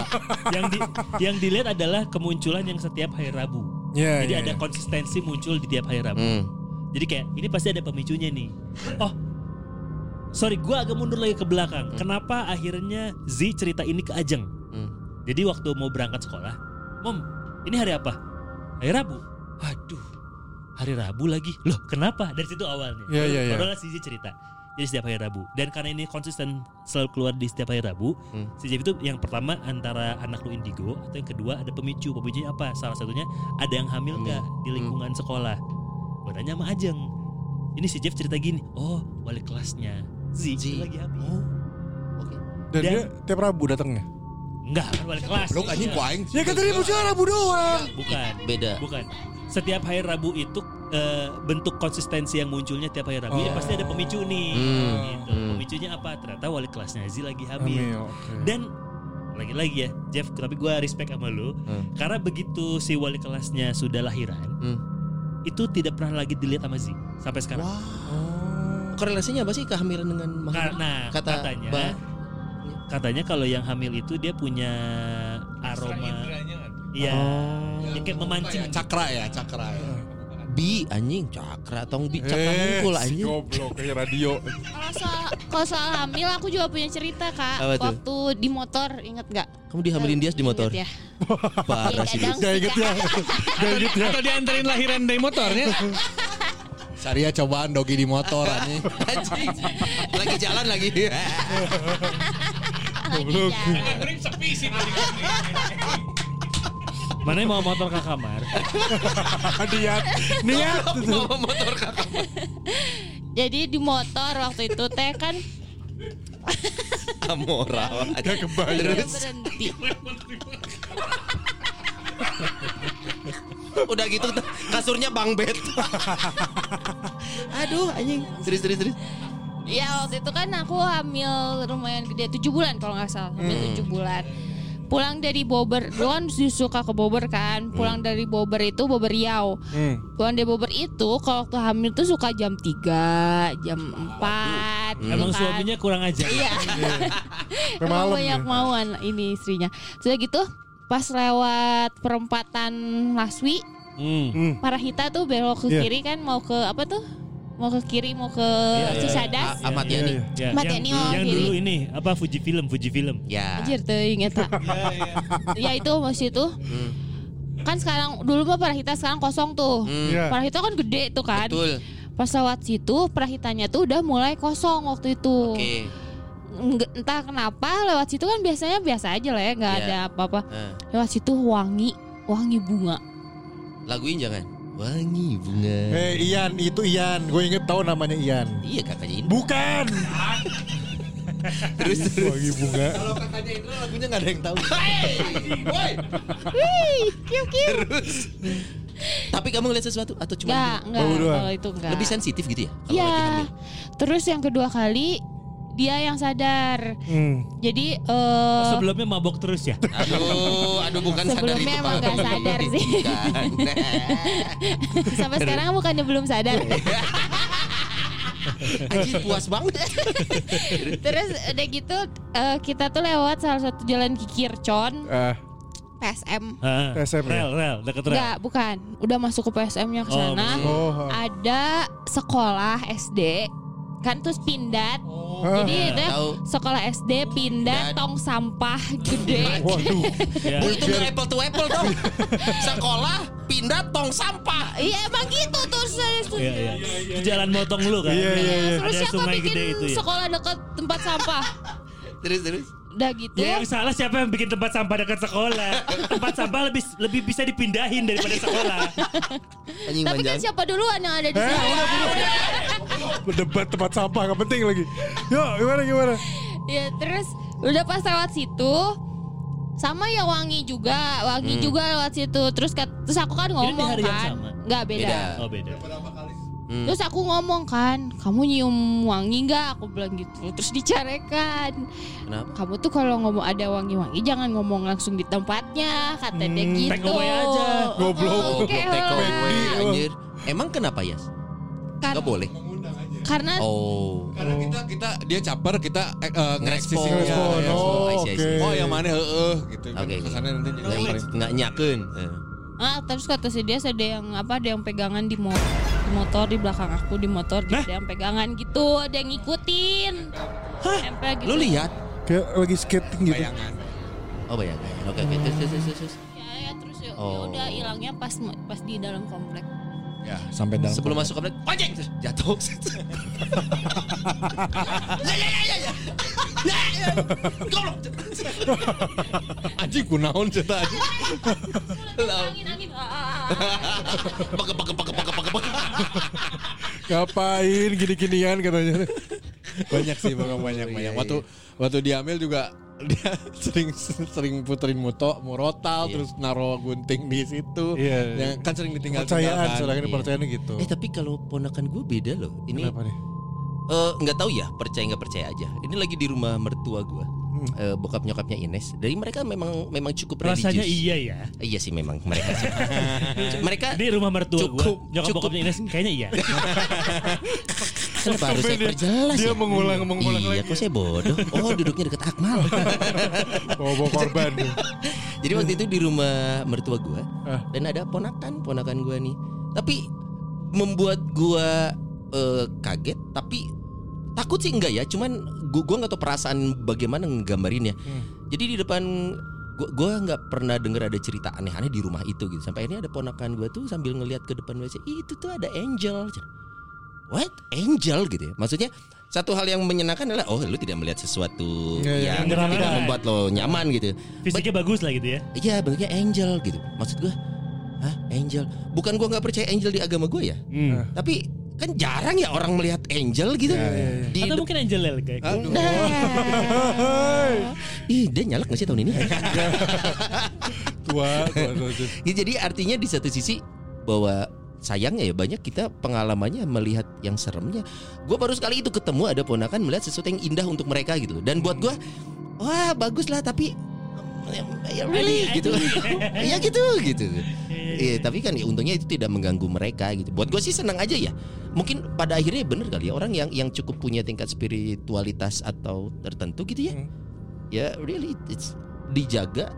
yang di, yang dilihat adalah kemunculan yang setiap hari Rabu. Iya, Jadi iya, ada iya. konsistensi muncul di tiap hari Rabu. Hmm. Jadi kayak ini pasti ada pemicunya nih. Oh, sorry, gua agak mundur lagi ke belakang. Kenapa akhirnya Z cerita ini ke Ajeng? Hmm. Jadi waktu mau berangkat sekolah, Mom, ini hari apa? Hari Rabu. Aduh, hari Rabu lagi. Loh, kenapa? Dari situ awalnya. Iya, iya, iya. Padahal si Z cerita. Jadi setiap hari Rabu. Dan karena ini konsisten selalu keluar di setiap hari Rabu, Hmm. si Jeff itu yang pertama antara anak lu indigo atau yang kedua ada pemicu. Pemicunya apa? Salah satunya ada yang hamil nggak di lingkungan sekolah. Gue nanya sama Ajeng. Ini si Jeff cerita gini. Oh, wali kelasnya Z, Z. lagi hamil. Oh. Oke. Dan, Dan- dia tiap Rabu datangnya Enggak, kan wali kelas. Belum anjing ku aing. Ya kan tadi muncul Rabu doang Bukan. Beda. Bukan. Setiap hari Rabu itu eh, bentuk konsistensi yang munculnya tiap hari Rabu ya Oh. pasti ada pemicu nih. Hmm. Gitu. Hmm. Pemicunya apa? Ternyata wali kelasnya Z lagi hamil. Oke. Dan lagi-lagi ya, Jeff, tapi gue respect sama lu Hmm. karena begitu si wali kelasnya sudah lahiran, Hmm. itu tidak pernah lagi dilihat sama Z sampai sekarang. Korelasinya apa sih kehamilan dengan makhluk? Karena Kata katanya Mbak. katanya kalau yang hamil itu dia punya aroma Iya. Yang kayak memancing. Cakra ya, cakra ya. Bi anjing cakra tong bi cakra Eh, mungkul si anjing. goblok kayak radio Kalau soal, kalau soal hamil aku juga punya cerita kak. Apa tuh? Waktu di motor inget nggak? Kamu dihamilin dia di motor. Ya. Parah sih. Iya, Gak inget ya Gak inget ya Atau dianterin lahiran dari motornya. Saria cobaan dogi di motor anjing. Anjing. Lagi jalan lagi. Goblok Mana mau motor ke kamar? Niat Niat Bawa motor kakak. Jadi di motor waktu itu teh kan moral. Gak kebayang Terus berhenti. Udah gitu kasurnya bang bed. Aduh anjing. Serius serius serius. Ya waktu itu kan aku hamil lumayan gede 7 bulan kalau nggak salah hamil Hmm. 7 bulan. pulang dari Bogor dulu kan suka ke Bogor kan pulang dari Bogor itu Bogor Riau Hmm. pulang dari Bogor itu kalau waktu hamil tuh suka jam 3 jam 4 gitu Emang kan. suaminya kurang aja. iya Sampai Emang malam banyak ya. mauan ini istrinya sudah gitu pas lewat perempatan Laswi Hmm. Hmm. Parahita tuh belok ke Iya. kiri kan mau ke apa tuh mau ke kiri mau ke iya. Cicadas A- Ahmad Iya, Yani. iya. Ya, Mati yang, ini oh, yang kiri. dulu ini apa Fuji Film, Fuji Film. Ya. Anjir tuh inget tak Ya itu masih itu Hmm. Kan sekarang dulu mah Parahita sekarang kosong tuh Hmm. Iya. Parahita kan gede tuh kan Betul. Pas lewat situ Parahitanya tuh udah mulai kosong waktu itu Oke. Nggak- Entah kenapa lewat situ kan biasanya biasa aja lah ya nggak Iya. ada apa-apa Nah, Lewat situ wangi Wangi bunga laguin jangan. Wangi bunga. Eh Ian, itu Ian. Gue inget tahu namanya Ian. Iya kakaknya ini. Bukan. Terus terus. Wangi bunga. Kalau kakaknya Indra lagunya nggak ada yang tahu. Wih, kiu kiu Tapi kamu ngeliat sesuatu atau cuma Enggak, enggak. Kalau itu enggak lebih sensitif gitu ya? Kalau Iya. lagi hamil. Terus yang kedua kali dia yang sadar. Hmm. Jadi eh Sebelumnya mabok terus ya. Aduh, aduh bukan sadar Sebelumnya itu, emang nggak sadar sih. Sampai sekarang bukannya belum sadar. Anjir puas banget. Terus udah gitu eh, kita tuh lewat salah satu jalan Kikircon Ah, PSM. Ah, PSM ya? rel, rel, deket rel. Enggak, bukan. Udah masuk ke PSM-nya ke Oh, sana. Oh. Ada sekolah SD kan terus pindah. Ah. Jadi ada Tahu. sekolah SD pindah Dan- tong sampah gede. Waduh. Ya. Itu nggak apple to apple dong. Sekolah pindah tong sampah. Iya emang gitu tuh saya Iya, iya. Di Jalan motong lu kan. Iya, iya, iya. Terus Ada siapa sungai bikin gede itu ya. sekolah dekat tempat sampah? Terus terus. Udah gitu. Ya yang salah siapa yang bikin tempat sampah dekat sekolah? tempat sampah lebih lebih bisa dipindahin daripada sekolah. Anjing Tapi kan siapa duluan yang ada di Eh, sana? Berdebat tempat sampah gak penting lagi. Yuk, gimana gimana? ya terus udah pas lewat situ sama ya wangi juga, wangi juga lewat situ. Terus kat- terus aku kan di ngomong kan, nggak beda. Beda. Oh beda. Hmm. Terus aku ngomong kan, kamu nyium wangi nggak? Aku bilang gitu. Terus dicarekan. Kenapa? Kamu tuh kalau ngomong ada wangi-wangi jangan ngomong langsung di tempatnya, kata dia Hmm, gitu. take away aja. Goblok. Oh, Oke Goblok take lah. away, anjir. Emang kenapa ya? Kar- Gak boleh. Karena Oh. Karena kita kita dia caper kita ngereaksi Ngerespon. sih. Ngerespon. Ya, ya. Oh, see. oke. Oh yang mana heeh gitu. Oke. Kesannya nanti jadi Nggak nyamperin. nggak nyakeun. Eh. Ah, terus kata si dia ada yang apa ada yang pegangan di, mo- di motor di belakang aku di motor Hah? ada yang pegangan gitu, ada yang ngikutin. Nempel gitu. Lu lihat? Kayak lagi skating gitu. Bayangan. Oh bayangkan. Oke oke terus terus terus, terus. Ya, ya terus ya, ya Oh. udah hilangnya pas pas di dalam komplek. Ya, sampai dalam. Sebelum masuk komplek, anjing terus jatuh. ya ya ya ya ya. Ya ya. Goblok. anjing kunaon cerita anjing. Angin angin. Pakai pakai pakai pakai pakai pakai. Ngapain gini-ginian katanya. banyak sih memang banyak banyak. Waktu waktu diambil juga dia sering sering puterin moto murotal Iya. terus naro gunting di situ. Iya. Yang kan sering ditinggal Kepercayaan, tinggalkan. soalnya Iya. kepercayaan gitu. Eh tapi kalau ponakan gue beda loh. Ini Kenapa nih? eh, nggak tahu ya percaya nggak percaya aja. Ini lagi di rumah mertua gue. Eh, bokap nyokapnya Ines. Dari mereka memang memang cukup Rasanya religius. iya ya. Eh, Iya sih memang mereka sih. mereka Di rumah mertua gua, Cukup, nyokap cukup. bokapnya Ines kayaknya iya. kenapa harus saya dia- perjelas dia ya? mengulang- mengulang iya, lagi. kok saya bodoh. Oh, duduknya deket Akmal. Bawa-bawa korban. Jadi waktu itu di rumah mertua gua Ah. dan ada ponakan ponakan gua nih. Tapi membuat gua eh, kaget tapi takut sih enggak ya, cuman gua gua nggak tahu perasaan bagaimana nggambarinnya. Hmm. Jadi di depan gua gua nggak pernah dengar ada cerita aneh-aneh di rumah itu gitu. Sampai akhirnya ada ponakan gua tuh sambil ngelihat ke depan WC, "Ih, itu tuh ada angel. What? Angel gitu ya. Maksudnya satu hal yang menyenangkan adalah oh lu tidak melihat sesuatu Iya, iya. yang Menyenangkan. tidak membuat lo nyaman gitu. Fisiknya bagus lah gitu ya. Iya bentuknya angel gitu Maksud gue Hah angel Bukan gue gak percaya angel di agama gue ya Hmm. Tapi kan jarang ya orang melihat angel gitu Di Atau mungkin Angel Lel kayak. Aduh. Ih dia nyalak gak sih tahun ini Tua, tua, tua, tua. Ya, Jadi artinya di satu sisi Bahwa sayangnya ya banyak kita pengalamannya melihat yang seremnya Gue baru sekali itu ketemu ada ponakan melihat sesuatu yang indah untuk mereka gitu Dan buat gue Wah bagus lah tapi ya really gitu. Iya gitu gitu. Iya, tapi kan ya untungnya itu tidak mengganggu mereka gitu. Buat gue sih senang aja ya. Mungkin pada akhirnya bener kali ya orang yang yang cukup punya tingkat spiritualitas atau tertentu gitu ya. Ya really it's dijaga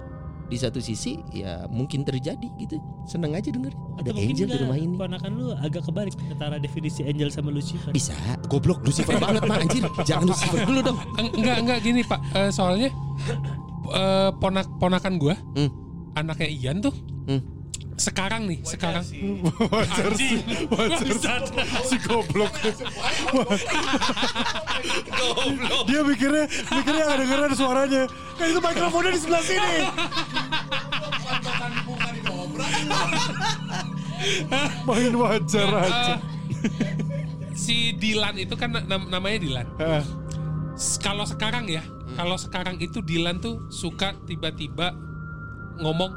di satu sisi ya mungkin terjadi gitu. Senang aja denger ada Atau angel di rumah ini. Ponakan lu agak kebalik antara definisi angel sama Lucifer. Bisa, goblok Lucifer banget mah anjir. Jangan Lucifer dulu dong. Eng- Enggak enggak gini Pak, Eh, soalnya eh, ponak ponakan gua, Hmm. anaknya Ian tuh, Hmm. Sekarang nih, sekarang Wajar sih, wajar si goblok. Dia mikirnya, mikirnya nggak dengeran suaranya. Kan itu mikrofonnya di sebelah sini. Main wajar aja. Eh, si Dilan itu kan nam- namanya Dilan. Eh, Kalau sekarang ya, kalau sekarang itu Dilan tuh suka tiba-tiba ngomong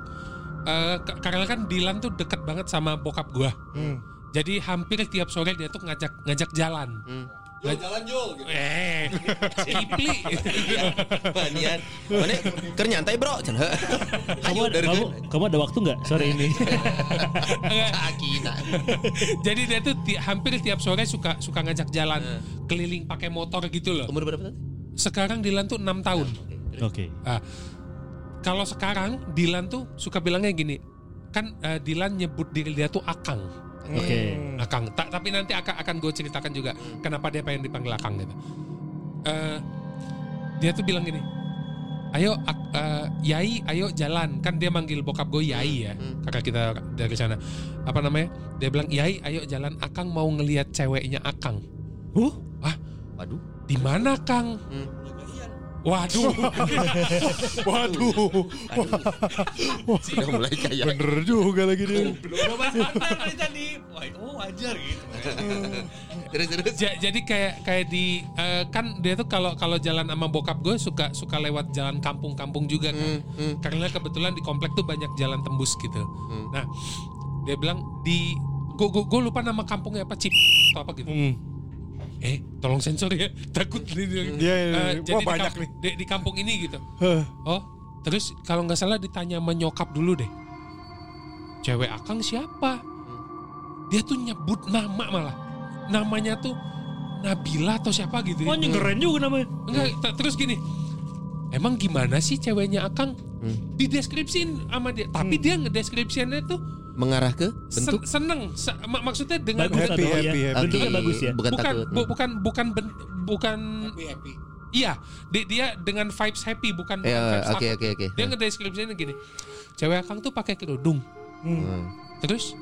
eh, k- karena kan Dilan tuh deket banget sama bokap gua. hmm. Jadi hampir tiap sore dia tuh ngajak ngajak jalan. Jul, jalan Jul. Gitu. Eh, Kipli. Banian. Mana keur nyantai, Bro. Kamu, dari kamu, kamu ada waktu nggak sore ini? Sakina. Jadi dia tuh ti- hampir tiap sore suka suka ngajak jalan keliling pakai motor gitu loh. Umur berapa tadi? Sekarang Dilan tuh enam tahun. Oke. Ah, kalau sekarang Dilan tuh suka bilangnya gini, kan eh, Dilan nyebut diri dia tuh Akang. Oke. Akang. Ta- tapi nanti akan akan gue ceritakan juga kenapa dia pengen dipanggil Akang gitu. Eh, dia tuh bilang gini, ayo eh, Yai, ayo jalan. Kan dia manggil bokap gue Yai ya, kakak kita dari sana. Apa namanya? Dia bilang Yai, ayo jalan. Akang mau ngelihat ceweknya Akang. Huh? Ah, Waduh. di mana Kang? Waduh. Waduh, Sudah mulai kayak bener juga lagi dia. Oh wajar gitu. terus terus. Ja- jadi kayak kayak di eh, kan dia tuh kalau kalau jalan sama bokap gue suka suka lewat jalan kampung-kampung juga kan. Karena kebetulan di komplek tuh banyak jalan tembus gitu. Nah, dia bilang di gue gue lupa nama kampungnya apa Cip atau apa gitu. Hmm. Eh, tolong sensor ya. Takut nih. Iya, iya, iya. Eh, jadi Wah, di banyak kamp- nih. Di, di kampung ini gitu. Heh. Oh, terus kalau nggak salah ditanya sama nyokap dulu deh. Cewek Akang siapa? Dia tuh nyebut nama malah. Namanya tuh Nabila atau siapa gitu. Oh, ini keren juga namanya. Enggak, t- terus gini. Emang gimana sih ceweknya Akang? Hmm. Dideskripsiin sama dia. Tapi dia ngedeskripsiannya tuh Mengarah ke sen- bentuk seneng. Se- mak- maksudnya dengan Bagus Happy, atau happy, ya? happy. Bentuknya Oke, bagus ya. Bukan, bukan takut. bu- bukan bukan ben- bukan Happy happy. iya dia, dia dengan vibes happy bukan bukan Ya, vibes oke takut. oke oke. Dia ngedeskripsinya gini. Cewek Akang tuh pakai kerudung. Hmm. Terus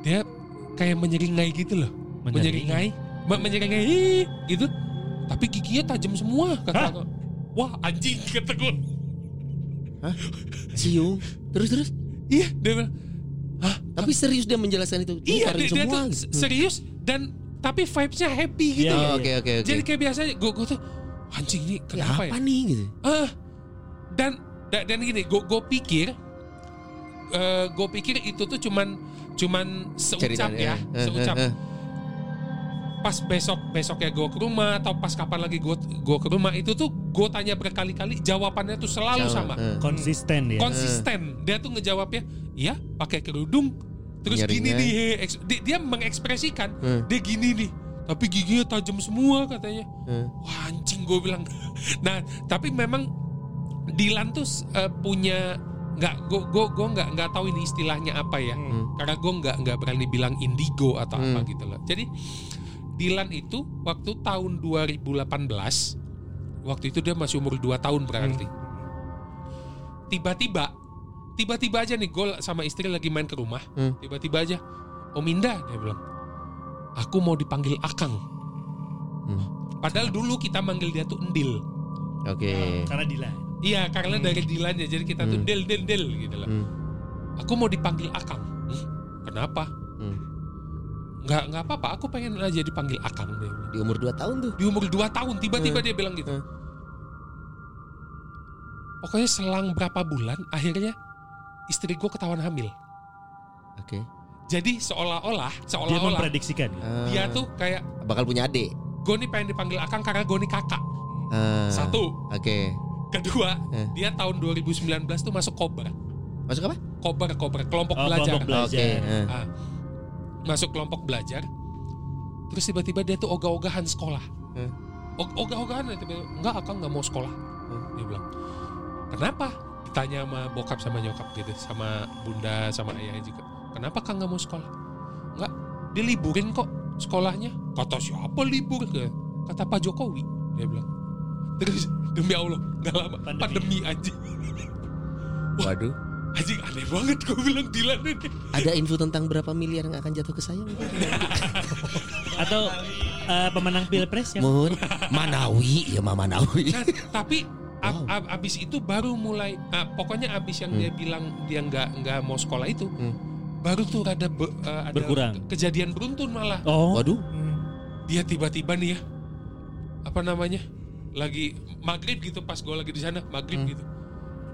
dia kayak menyeringai gitu loh. Menyeringai. Menyeringai, me- menyeringai gitu. Tapi giginya tajam semua kata aku. Wah, anjing kata gue. Cium. Terus terus. Iya, dia bilang, "Hah, Tapi serius dia menjelaskan itu. Ini iya dia, dia semua. tuh serius dan tapi vibes-nya happy gitu. Iya, iya, Oke oke oke. Jadi kayak biasanya gue gue tuh anjing nih Ya, kenapa ya? apa nih gitu? Ah, dan dan, dan gini, gue gue pikir, eh gue pikir itu tuh cuman cuman seucap Ceritanya. ya, Eh, seucap. eh, eh. Pas besok besoknya gue ke rumah atau pas kapan lagi gue gue ke rumah itu tuh gue tanya berkali-kali jawabannya tuh selalu sama, Eh. Konsisten ya. konsisten. Dia tuh ngejawabnya, iya pakai kerudung, terus gini nih, dia, dia mengekspresikan, Hmm. dia gini nih. Tapi giginya tajam semua katanya. Eh. Wah anjing gue bilang. Nah tapi memang Dilan tuh eh, punya nggak gue gue gue nggak nggak tahu ini istilahnya apa ya karena gue nggak nggak berani bilang indigo atau apa Hmm. gitu loh jadi Dilan itu waktu tahun 2018 waktu itu dia masih umur 2 tahun berarti tiba-tiba tiba-tiba aja nih gue sama istri lagi main ke rumah Hmm. tiba-tiba aja Om Indah dia bilang aku mau dipanggil Akang Hmm. padahal dulu kita manggil dia tuh Endil Oke. Karena Dila. Iya karena dari Dilannya jadi kita tuh Hmm. Del Del Del gitu loh. Hmm. Aku mau dipanggil Akang. "Hmm, kenapa? Hmm. Nggak nggak apa-apa. Aku pengen aja dipanggil Akang dia bilang. Di umur 2 tahun tuh. Di umur 2 tahun tiba-tiba Hmm. dia bilang gitu. Hmm. Pokoknya selang berapa bulan akhirnya istri gue ketahuan hamil. Oke. Jadi seolah-olah Dia seolah-olah memprediksikan. Ah. dia tuh kayak bakal punya adik. gue nih pengen dipanggil Akang karena gue nih kakak. Ah. Satu. Oke. Kedua, Eh. dia tahun 2019 tuh masuk Cobra. Masuk apa? Cobra, Cobra, kelompok Oh, belajar. kelompok belajar. Oke. eh. Ah, masuk kelompok belajar. Terus tiba-tiba dia tuh ogah-ogahan sekolah. Hmm. Og- ogah-ogahan tiba enggak akan nggak mau sekolah. Dia bilang, kenapa? Ditanya sama bokap sama nyokap gitu, sama bunda sama ayahnya juga. Kenapa kang nggak mau sekolah? Enggak, diliburin kok sekolahnya. Kata siapa libur? Kata Pak Jokowi. Dia bilang. Terus demi Allah, nggak lama Pandemi. pandemi, anjing. Waduh. Anjing aneh banget gue bilang Dilan ini. Ada info tentang berapa miliar yang akan jatuh ke saya? Atau eh, pemenang pilpres ya? Mohon. Manawi ya Mama Manawi. Nah, tapi ab- ab- abis itu baru mulai ah, pokoknya abis yang dia bilang dia nggak nggak mau sekolah itu Hmm. baru tuh ada be- eh, ada Berkurang. ke- kejadian beruntun malah Oh, Waduh. dia tiba-tiba nih ya apa namanya lagi maghrib gitu pas gue lagi di sana maghrib Hmm. gitu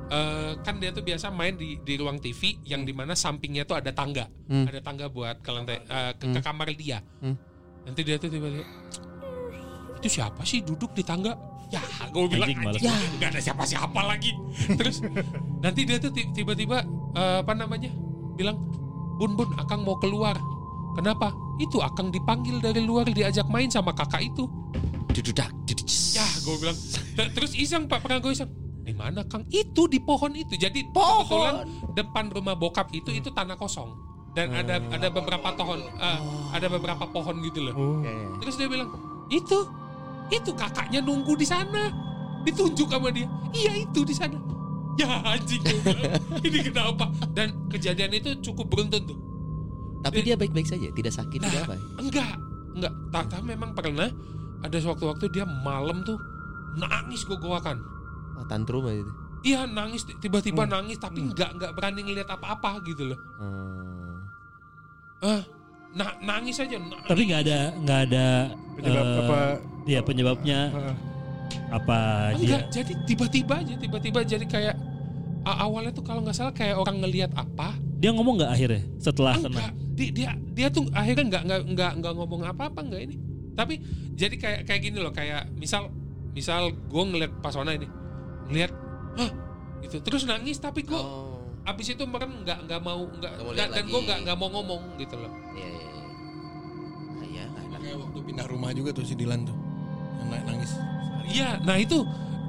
Eh, kan dia tuh biasa main di di ruang TV yang di mana sampingnya tuh ada tangga. Hmm. ada tangga buat ke lantai eh, ke, ke kamar dia. Hmm. nanti dia tuh tiba-tiba itu siapa sih duduk di tangga? Ya gue bilang Anjing anjing, nggak ada siapa-siapa lagi. Terus nanti dia tuh ti- tiba-tiba eh, apa namanya bilang bun bun akang mau keluar. Kenapa? Itu akang dipanggil dari luar diajak main sama kakak itu. Dududak. ya gue bilang. Terus iseng pak pernah gue iseng di mana kang? Itu di pohon itu. Jadi kebetulan depan rumah bokap itu itu tanah kosong. Dan ada ada beberapa pohon eh, ada beberapa pohon gitu loh. Terus dia bilang itu itu kakaknya nunggu di sana. Ditunjuk sama dia. Iya itu di sana. Ya anjing ini kenapa? Dan kejadian itu cukup beruntun tuh. Tapi dia baik-baik saja, tidak sakit, Nah, tidak apa. enggak enggak. Tak tak memang pernah ada sewaktu-waktu dia malam tuh nangis gue goakan Oh, tantrum aja itu. iya nangis tiba-tiba nangis tapi enggak enggak berani ngeliat apa-apa gitu loh Hmm. ah nah, nangis aja nangis. tapi nggak ada nggak ada Penyebab eh, apa? Iya penyebabnya Heeh. apa dia? enggak jadi tiba-tiba aja tiba-tiba jadi kayak awalnya tuh kalau nggak salah kayak orang ngelihat apa Dia ngomong nggak akhirnya setelah enggak kena? dia, dia dia tuh akhirnya nggak nggak nggak nggak ngomong apa-apa enggak ini tapi jadi kayak kayak gini loh kayak misal misal gue ngeliat Pasona ini ngeliat hah gitu terus nangis tapi gue Oh. abis itu meren nggak nggak mau nggak dan, dan lagi. gue nggak nggak mau ngomong gitu loh Iya, iya, iya. Ah, iya, enak. Kayak waktu pindah rumah juga tuh si Dilan tuh. Yang na- nangis. iya nah itu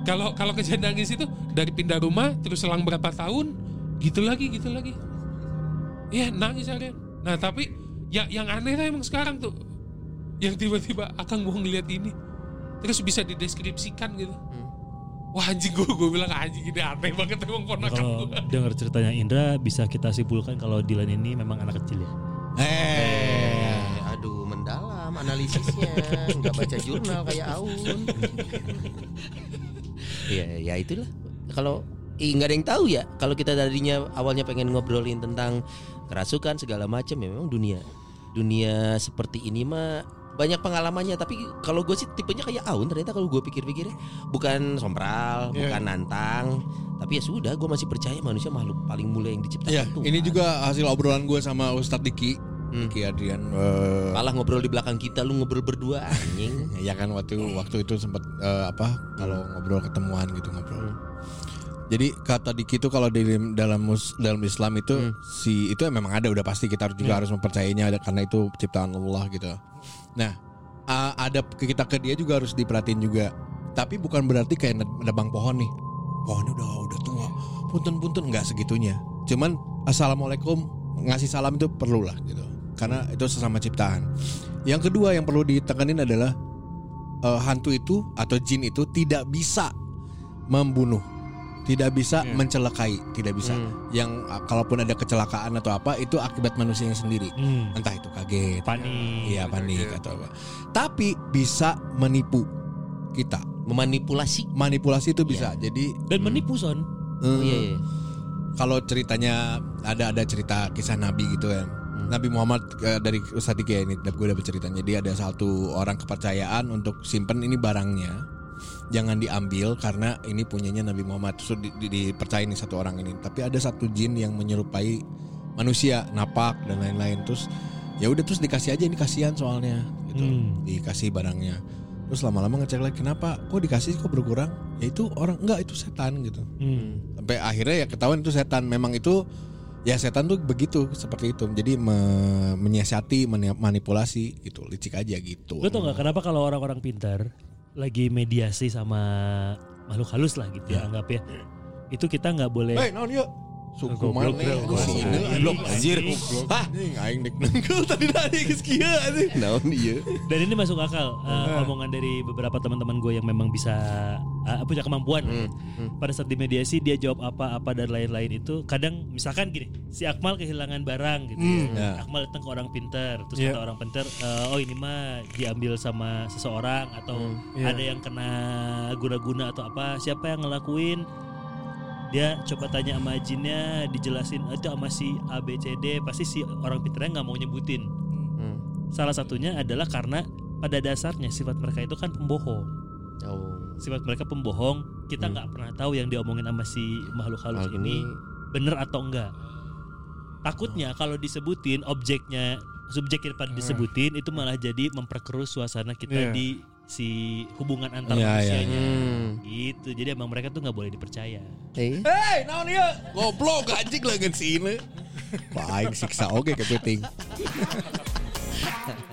kalau kalau kejadian nangis itu dari pindah rumah terus selang berapa tahun gitu lagi gitu lagi iya nangis harian nah tapi yang yang aneh tuh emang sekarang tuh yang tiba-tiba akan gue ngeliat ini terus bisa dideskripsikan gitu wah anjing gue gue bilang anjing ini aneh banget emang ponakan Kalau gue dengar ceritanya Indra bisa kita simpulkan kalau Dilan ini memang anak kecil ya. Eh, aduh mendalam analisisnya, nggak baca jurnal kayak Aun. Iya, ya itulah. Kalau ih, nggak ada yang tahu ya. Kalau kita tadinya awalnya pengen ngobrolin tentang kerasukan segala macam ya memang dunia dunia seperti ini mah banyak pengalamannya tapi kalau gue sih tipenya kayak Aun ternyata kalau gue pikir-pikir bukan sompral Iya. bukan nantang tapi ya sudah gue masih percaya manusia makhluk paling mulia yang diciptakan Iya, Tuhan. ini juga hasil obrolan gue sama Ustadz Diki. Hmm. Diki Adrian. eh, malah ngobrol di belakang kita lu ngobrol berdua anjing ya kan waktu waktu itu sempat eh, apa kalau ngobrol ketemuan gitu ngobrol. Jadi kata Diki itu kalau di dalam mus, dalam Islam itu Hmm. si itu memang ada udah pasti kita harus juga harus mempercayainya karena itu ciptaan Allah gitu. Nah, ada kita ke dia juga harus diperhatiin juga. Tapi bukan berarti kayak nebang pohon nih. Pohonnya udah udah tua. Punten-punten nggak segitunya. Cuman assalamualaikum ngasih salam itu perlu lah gitu. Karena itu sesama ciptaan. Yang kedua yang perlu ditekanin adalah eh, hantu itu atau jin itu tidak bisa membunuh, tidak bisa mencelakai, tidak bisa. Yang ah, kalaupun ada kecelakaan atau apa itu akibat manusia yang sendiri. Hmm. Entah itu kaget, Panik. iya panik atau apa. Tapi bisa menipu kita. memanipulasi Manipulasi itu bisa. Jadi Dan menipu son. eh, oh, iya, iya. kalau ceritanya ada ada cerita kisah Nabi gitu kan. Nabi Muhammad eh, dari Ustadz Diki ya ini gue dapat ceritanya. Jadi ada satu orang kepercayaan untuk simpen ini barangnya. Jangan diambil karena ini punyanya Nabi Muhammad. Terus di, di- dipercaya nih satu orang ini. Tapi ada satu jin yang menyerupai manusia, napak dan lain-lain. Terus ya udah terus dikasih aja ini kasihan soalnya gitu. Hmm. Dikasih barangnya. Terus lama-lama ngecek lagi kenapa kok dikasih kok berkurang? Ya itu orang enggak itu setan gitu. Hmm. Sampai akhirnya ya ketahuan itu setan. Memang itu ya setan tuh begitu seperti itu. Jadi me- menyiasati, mani- manipulasi gitu, licik aja gitu. Lu tau gak kenapa kalau orang-orang pintar lagi mediasi sama makhluk halus lah gitu ya, anggap ya. Itu kita nggak boleh Hei, naon yuk? Suku mana? bro. Sini, Goblok, anjir. Hah? Aing dek nengkel tadi tadi geus kieu anjing. Naon iya. Dan ini masuk akal uh, omongan dari beberapa teman-teman gue yang memang bisa uh, punya kemampuan. Pada saat di mediasi dia jawab apa apa dan lain-lain itu kadang misalkan gini, si Akmal kehilangan barang gitu ya. Ya. Akmal datang ke orang pintar, terus Iya. kata orang pintar, "Eh, oh ini mah diambil sama seseorang atau Iya. ada yang kena guna-guna atau apa, siapa yang ngelakuin? Dia coba tanya sama jinnya, dijelasin itu sama si A B C D, pasti si orang pintarnya nggak mau nyebutin. Salah satunya adalah karena pada dasarnya sifat mereka itu kan pembohong. Oh. Sifat mereka pembohong. Kita nggak pernah tahu yang diomongin sama si makhluk halus Hal ini ini bener atau enggak. Takutnya kalau disebutin objeknya subjek yang pada disebutin itu malah jadi memperkeruh suasana kita Iya. di si hubungan antar Iya, iya, manusianya. Hmm. Gitu. Jadi emang mereka tuh nggak boleh dipercaya. Eh. Hei, naon ieu? Goblok anjing lagi sini. Wah, aing siksa oge kepiting.